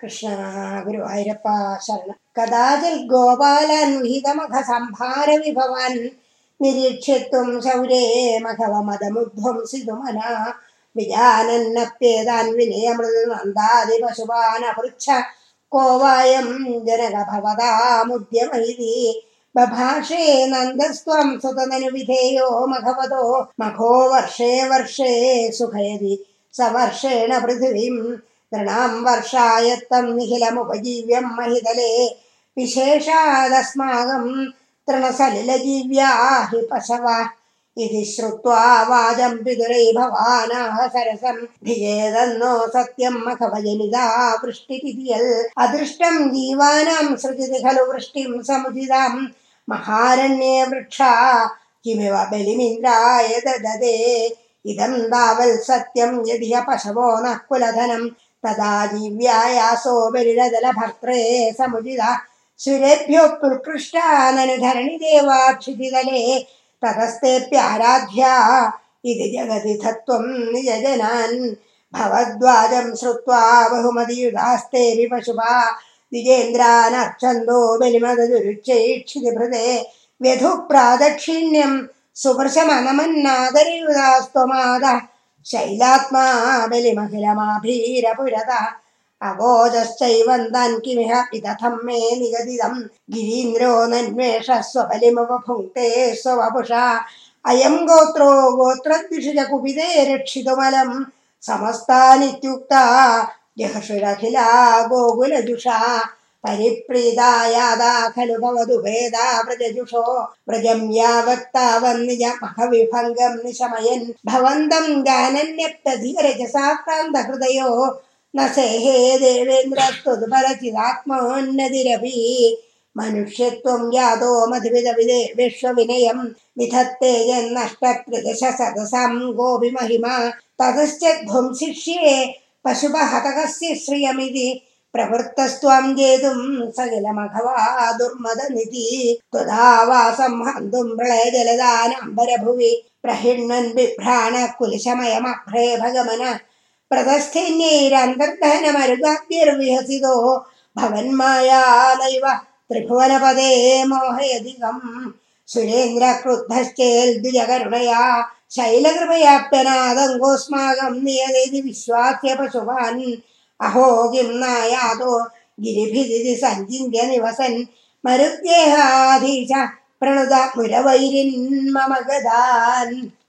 कृष्णा गुरुवैरप्पाशरण कदाचिद् गोपालन्हितमघसम्भार विभवान् निरीक्षित्वं सौरे मघव मदमुं सिधुमना विजानन्नप्येदान् विनयमृदु को वायं जनकभवदामुद्यमयि बभाषे नन्दस्त्वं सुतननुविधेयो मघवतो मघो वर्षे वर्षे सुखयति सवर्षेण पृथिवीम् നൃണാം വർഷായത്തം നിഖിലമുപജീവ്യം മഹിതലേ. വിശേഷാദസ്മാകം തൃണസലിലജീവ്യാ ഹി പശവ. ഇതി ശ്രുത്വാ വാചം പിതുരൈ ഭവാനാഹ സരസം. ധിയേതന്നോ സത്യം മഖവജനിതാ വൃഷ്ടിരിതിയൽ അദൃഷ്ടം ജീവാനാം സൃജതി ഖലു വൃഷ്ടിം സമുചിതം. മഹാരണ്യേ വൃക്ഷ കിമിവ ബലിമിന്ദ്രായ ദദതേ ഇതം താവൽ സത്യം യതിഹ പശവോ നഃ तदा दीव्या यासो बलिरदलभर्त्रे समुदिदा सुरेभ्योऽपिष्टा ननु धरणि इति जगति तत्त्वं निजनान् भवद्वाजं श्रुत्वा बहुमतीयुधास्तेऽपि विपशुभा। द्विजेन्द्रानर्चन्दो बलिमदुरुच्चैक्षितिभृते व्यधुप्रादक्षिण्यं सुवृशमनमन्नादरियुधास्त्वमादः शैलात्मा बलिमखिलमाभीरपुरद अबोजश्चैवन्दन् किमिह पि मे निगदितं। गिरीन्द्रो नन्वेष स्वबलिमवभुङ्क्ते स्ववपुषा। अयं गोत्रो गोत्रद्विष कुपिते रक्षितुमलं समस्तानित्युक्ता जहषुरखिला गोकुलजुषा परिप्रीतायादा खलु भवतु भेदा व्रजजुषो व्रजं यावत्तावन्निजमखविभङ्गं निशमयन् भवन्तं गानन्यप्तधिरजसाक्रान्तहृदयो न सेहे देवेन्द्रत्वदुपरचिदात्मोन्नतिरपि मनुष्यत्वं यातो मधुविदविदे विश्वविनयं विधत्तेजन्नष्टिसं गोपि महिमा ततश्च ध्वंसिष्ये पशुपहतकस्य श्रियमिति प्रवृत्तस्त्वं जेतुं सकिलमघवा दुर्मदनिति त्वदावासं हन्तुं प्रलयजलदानम्बरभुवि सकलमघवा दुर्मन् बिभ्राणकुलशमयम्रे भगवनैरन्तर्धनमरुगत्यर्विहसितो भवन्माया नैव त्रिभुवनपदे मोहयधिकं सुरेन्द्रक्रुद्धश्चेल्द्विजकरुणया शैलकृपयाप्यनादङ्गोऽस्माकं नियदेति विश्वास्य पशुवान् അഹോകിം നായാതോ ഗിരിഭിതി സഞ്ചിന്യ നിവസൻ മരുദേഹാധീശ പ്രണുത മുരവൈരിൻ മമഗതാൻ